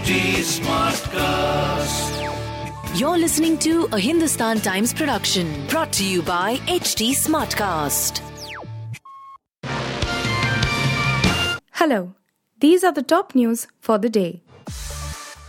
HT Smartcast. You're listening to a Hindustan Times production brought to you by HT Smartcast. Hello, these are the top news for the day.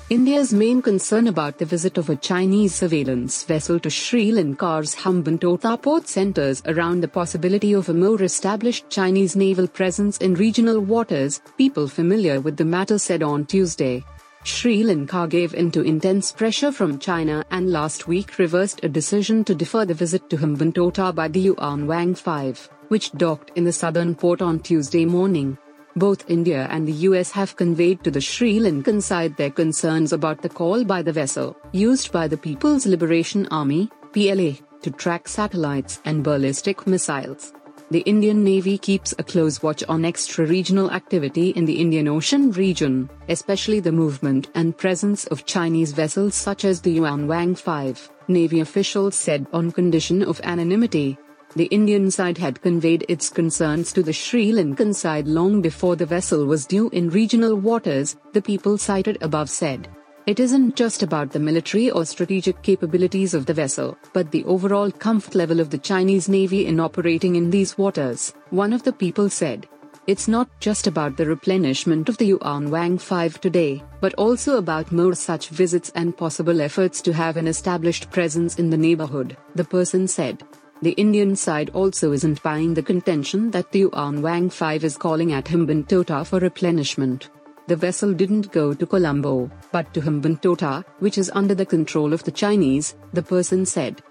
India's main concern about the visit of a Chinese surveillance vessel to Sri Lanka's Hambantota port centers around the possibility of a more established Chinese naval presence in regional waters, people familiar with the matter said on Tuesday. Sri Lanka gave in to intense pressure from China and last week reversed a decision to defer the visit to Hambantota by the Yuan Wang 5, which docked in the southern port on Tuesday morning. Both India and the US have conveyed to the Sri Lankan side their concerns about the call by the vessel, used by the People's Liberation Army, PLA, to track satellites and ballistic missiles. The Indian Navy keeps a close watch on extra regional activity in the Indian Ocean region, especially the movement and presence of Chinese vessels such as the Yuan Wang 5, Navy officials said on condition of anonymity. The Indian side had conveyed its concerns to the Sri Lankan side long before the vessel was due in regional waters, the people cited above said. It isn't just about the military or strategic capabilities of the vessel, but the overall comfort level of the Chinese Navy in operating in these waters, one of the people said. It's not just about the replenishment of the Yuan Wang 5 today, but also about more such visits and possible efforts to have an established presence in the neighborhood, the person said. The Indian side also isn't buying the contention that the Yuan Wang 5 is calling at Hambantota for replenishment. The vessel didn't go to Colombo, but to Hambantota, which is under the control of the Chinese, the person said.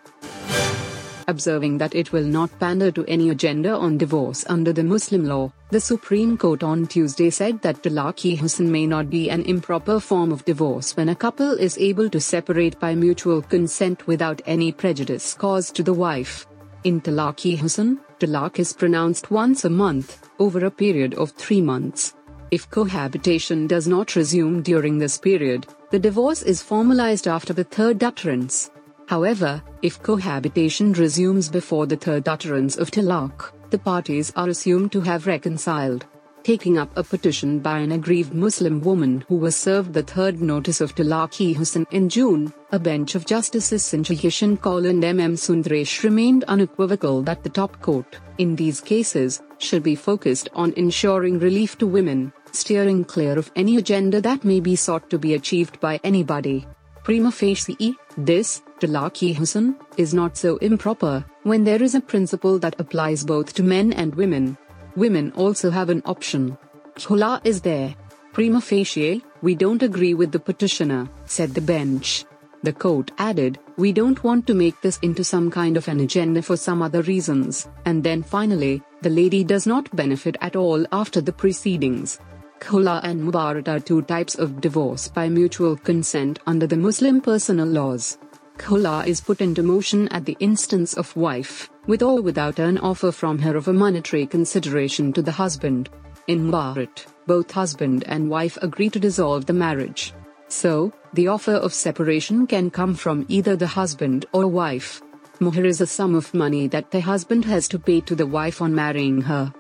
Observing that it will not pander to any agenda on divorce under the Muslim law, the Supreme Court on Tuesday said that talaq-e-hasan may not be an improper form of divorce when a couple is able to separate by mutual consent without any prejudice caused to the wife. In talaq-e-hasan, talaq is pronounced once a month, over a period of three months. If cohabitation does not resume during this period, the divorce is formalized after the third utterance. However, if cohabitation resumes before the third utterance of talaq, the parties are assumed to have reconciled taking up a petition by an aggrieved Muslim woman who was served the third notice of talaq-e-hasan in June, a bench of Justices Sanjay Kishan Kaul and M. M. Sundaresh remained unequivocal that the top court, in these cases, should be focused on ensuring relief to women, steering clear of any agenda that may be sought to be achieved by anybody. Prima facie, this, talaq-e-hasan, is not so improper, when there is a principle that applies both to men and women, Women also have an option. Khula is there. Prima facie, we don't agree with the petitioner, said the bench. The court added, We don't want to make this into some kind of an agenda for some other reasons. And then finally, the lady does not benefit at all after the proceedings. Khula and Mubarat are two types of divorce by mutual consent under the Muslim personal laws. Khula is put into motion at the instance of wife, with or without an offer from her of a monetary consideration to the husband. In Mubarat, both husband and wife agree to dissolve the marriage. So, the offer of separation can come from either the husband or wife. Muhar is a sum of money that the husband has to pay to the wife on marrying her.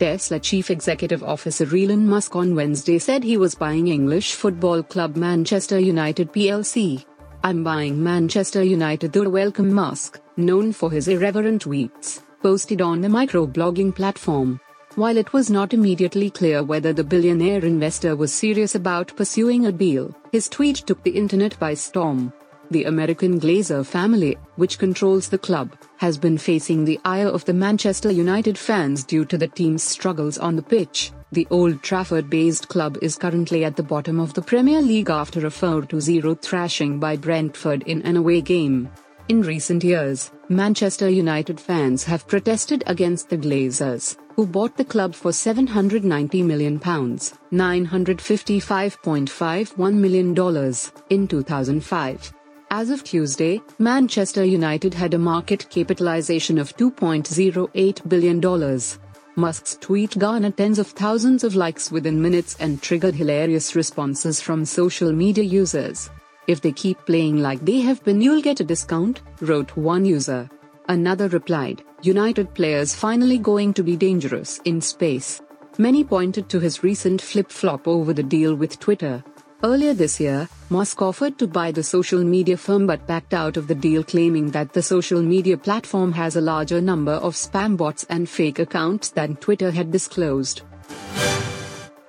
Tesla chief executive officer Elon Musk on Wednesday said he was buying English football club Manchester United plc. I'm buying Manchester United the welcome Musk, known for his irreverent tweets, posted on the microblogging platform. While it was not immediately clear whether the billionaire investor was serious about pursuing a deal, his tweet took the internet by storm. The American Glazer family, which controls the club, has been facing the ire of the Manchester United fans due to the team's struggles on the pitch. The Old Trafford based club is currently at the bottom of the Premier League after a 4 0 thrashing by Brentford in an away game. In recent years, Manchester United fans have protested against the Glazers, who bought the club for £790 million, $955.51 million, in 2005. As of Tuesday, Manchester United had a market capitalization of $2.08 billion. Musk's tweet garnered tens of thousands of likes within minutes and triggered hilarious responses from social media users. If they keep playing like they have been, you'll get a discount, wrote one user. Another replied, United players finally going to be dangerous in space. Many pointed to his recent flip flop over the deal with Twitter. Earlier this year, Musk offered to buy the social media firm but backed out of the deal, claiming that the social media platform has a larger number of spam bots and fake accounts than Twitter had disclosed.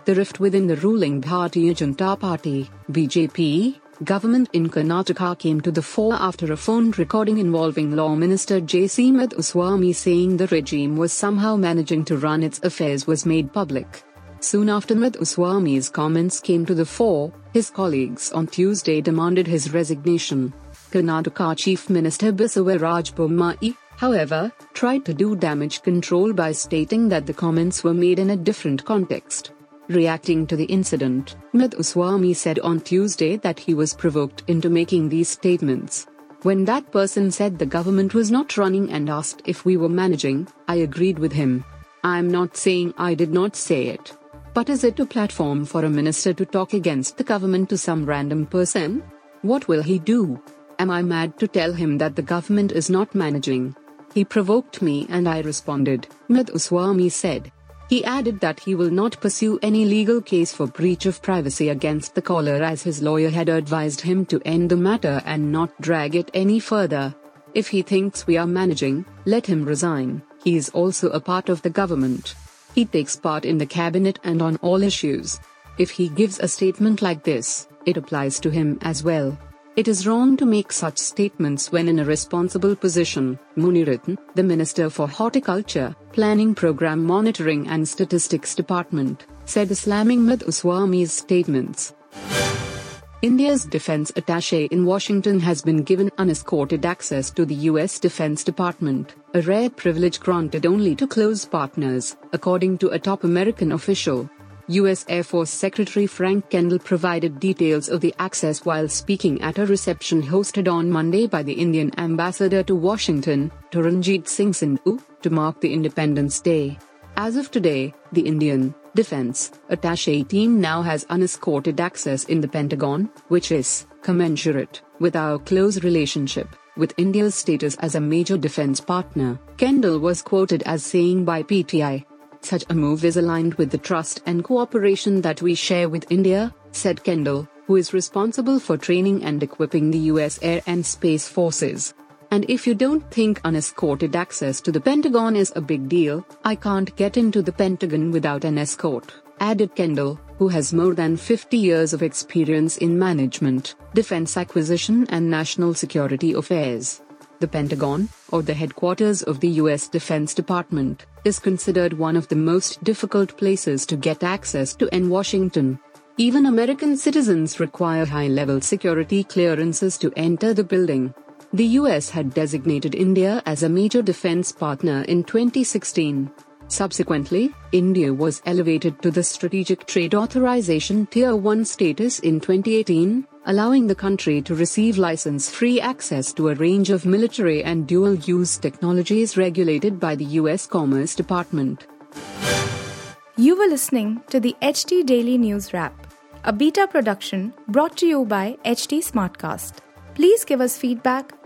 The rift within the ruling Bharatiya Janata Party, BJP, government in Karnataka came to the fore after a phone recording involving Law Minister J.C. Madhuswamy saying the regime was somehow managing to run its affairs was made public. Soon after Madhuswamy's comments came to the fore, his colleagues on Tuesday demanded his resignation. Karnataka Chief Minister Basavaraj Bommai, however, tried to do damage control by stating that the comments were made in a different context. Reacting to the incident, Madhuswamy said on Tuesday that he was provoked into making these statements. When that person said the government was not running and asked if we were managing, I agreed with him. I'm not saying I did not say it. But is it a platform for a minister to talk against the government to some random person? What will he do? Am I mad to tell him that the government is not managing? He provoked me and I responded, Madhuswamy said. He added that he will not pursue any legal case for breach of privacy against the caller as his lawyer had advised him to end the matter and not drag it any further. If he thinks we are managing, let him resign. He is also a part of the government. He takes part in the cabinet and on all issues. If he gives a statement like this, it applies to him as well. It is wrong to make such statements when in a responsible position, Munirathne, the Minister for Horticulture, Planning Program Monitoring and Statistics Department, said slamming Madhuswamy's statements. India's defense attaché in Washington has been given unescorted access to the U.S. Defense Department, a rare privilege granted only to close partners, according to a top American official. U.S. Air Force Secretary Frank Kendall provided details of the access while speaking at a reception hosted on Monday by the Indian ambassador to Washington, Taranjit Singh Sandhu, to mark the Independence Day. As of today, the Indian Defense Attaché team now has unescorted access in the Pentagon, which is commensurate with our close relationship with India's status as a major defense partner. Kendall was quoted as saying by PTI, such a move is aligned with the trust and cooperation that we share with India, said Kendall, who is responsible for training and equipping the US Air and Space Forces. And if you don't think unescorted access to the Pentagon is a big deal, I can't get into the Pentagon without an escort, added Kendall, who has more than 50 years of experience in management, defense acquisition, and national security affairs. The Pentagon, or the headquarters of the U.S. Defense Department, is considered one of the most difficult places to get access to in Washington. Even American citizens require high level security clearances to enter the building. The US had designated India as a major defense partner in 2016. Subsequently, India was elevated to the Strategic Trade Authorization Tier 1 status in 2018, allowing the country to receive license free access to a range of military and dual use technologies regulated by the U.S. Commerce Department. You were listening to the HT Daily News Wrap, a beta production brought to you by HT Smartcast. Please give us feedback